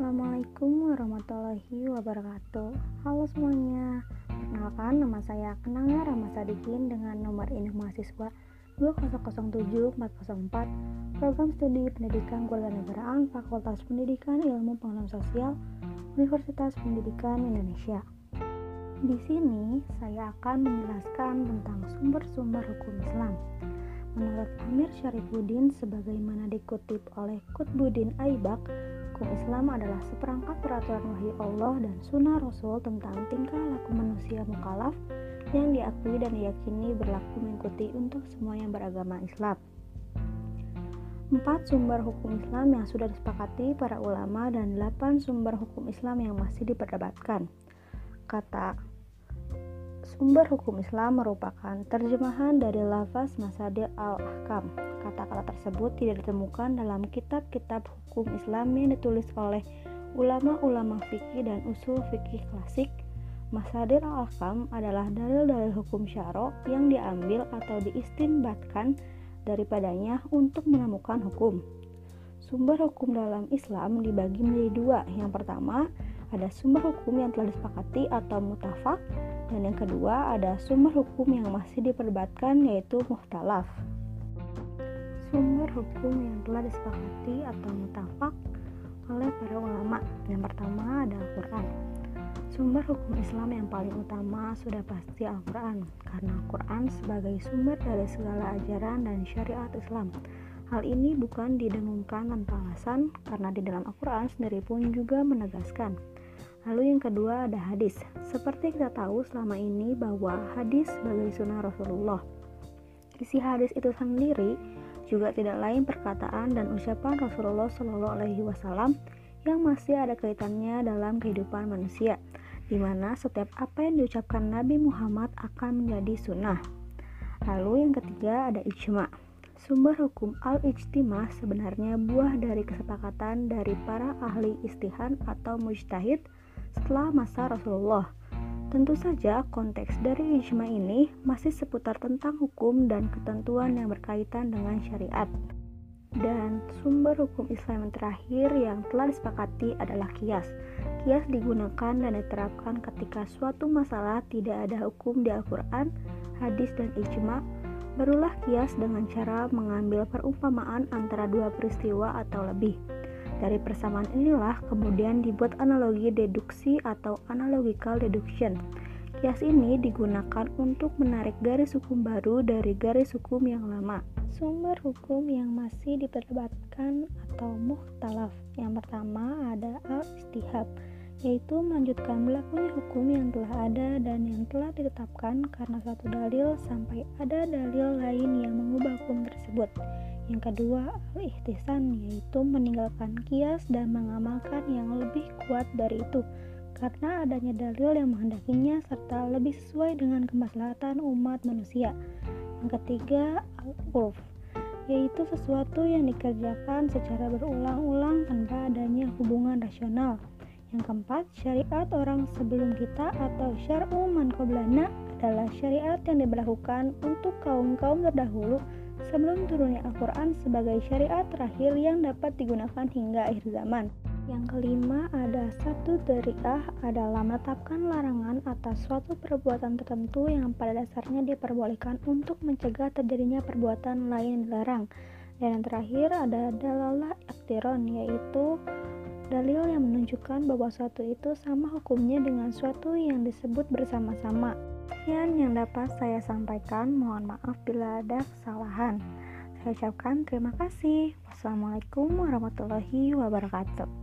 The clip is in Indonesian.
Assalamualaikum warahmatullahi wabarakatuh. Halo semuanya. Perkenalkan nama saya Kenanga Rama Sadikin dengan nomor induk mahasiswa 2007404 Program Studi Pendidikan Kewarganegaraan Fakultas Pendidikan Ilmu Pengetahuan Sosial Universitas Pendidikan Indonesia. Di sini saya akan menjelaskan tentang sumber-sumber hukum Islam. Menurut Amir Syarifuddin sebagaimana dikutip oleh Kutbuddin Aibak, hukum Islam adalah seperangkat peraturan wahyu Allah dan sunnah Rasul tentang tingkah laku manusia mukallaf yang diakui dan diyakini berlaku mengikuti untuk semua yang beragama Islam. Empat sumber hukum Islam yang sudah disepakati para ulama dan delapan sumber hukum Islam yang masih diperdebatkan. Kata Sumber hukum Islam merupakan terjemahan dari lafaz Masadir al-Ahkam. Kata-kata tersebut tidak ditemukan dalam kitab-kitab hukum Islam yang ditulis oleh ulama-ulama fikih dan usul fikih klasik. Masadir al-Ahkam adalah dalil-dalil hukum syaro yang diambil atau diistinbatkan daripadanya untuk menemukan hukum. Sumber hukum dalam Islam dibagi menjadi dua. Yang pertama, ada sumber hukum yang telah disepakati atau mutafak dan yang kedua ada sumber hukum yang masih diperdebatkan yaitu muhtalaf. Sumber hukum yang telah disepakati atau mutafak oleh para ulama. Yang pertama ada Al-Qur'an. Sumber hukum Islam yang paling utama sudah pasti Al-Quran, karena Al-Quran sebagai sumber dari segala ajaran dan syariat Islam. Hal ini bukan didengungkan tanpa alasan, karena di dalam Al-Quran sendiri pun juga menegaskan Lalu yang kedua ada hadis. Seperti kita tahu selama ini bahwa hadis sebagai sunnah Rasulullah. Isi hadis itu sendiri juga tidak lain perkataan dan ucapan Rasulullah Shallallahu Alaihi Wasallam yang masih ada kaitannya dalam kehidupan manusia, di mana setiap apa yang diucapkan Nabi Muhammad akan menjadi sunnah. Lalu yang ketiga ada ijma. Sumber hukum al-ijtimah sebenarnya buah dari kesepakatan dari para ahli istihan atau mujtahid setelah masa Rasulullah. Tentu saja konteks dari ijma ini masih seputar tentang hukum dan ketentuan yang berkaitan dengan syariat. Dan sumber hukum Islam yang terakhir yang telah disepakati adalah kias. Kias digunakan dan diterapkan ketika suatu masalah tidak ada hukum di Al-Quran, hadis, dan ijma, barulah kias dengan cara mengambil perumpamaan antara dua peristiwa atau lebih. Dari persamaan inilah kemudian dibuat analogi deduksi atau analogical deduction. Kias ini digunakan untuk menarik garis hukum baru dari garis hukum yang lama. Sumber hukum yang masih diperdebatkan atau muhtalaf. Yang pertama ada al-istihab, yaitu melanjutkan berlakunya hukum yang telah ada dan yang telah ditetapkan karena satu dalil sampai ada dalil lain yang mengubah hukum tersebut. Yang kedua, al-ihtisan yaitu meninggalkan kias dan mengamalkan yang lebih kuat dari itu karena adanya dalil yang menghendakinya serta lebih sesuai dengan kemaslahatan umat manusia. Yang ketiga, al-urf yaitu sesuatu yang dikerjakan secara berulang-ulang tanpa adanya hubungan rasional. Yang keempat, syariat orang sebelum kita atau syar'u man adalah syariat yang diberlakukan untuk kaum-kaum terdahulu sebelum turunnya Al-Quran sebagai syariat terakhir yang dapat digunakan hingga akhir zaman. Yang kelima ada satu dariah adalah menetapkan larangan atas suatu perbuatan tertentu yang pada dasarnya diperbolehkan untuk mencegah terjadinya perbuatan lain yang dilarang. Dan yang terakhir ada dalalah aktiron yaitu dalil yang menunjukkan bahwa suatu itu sama hukumnya dengan suatu yang disebut bersama-sama. Sekian yang dapat saya sampaikan. Mohon maaf bila ada kesalahan. Saya ucapkan terima kasih. Wassalamualaikum warahmatullahi wabarakatuh.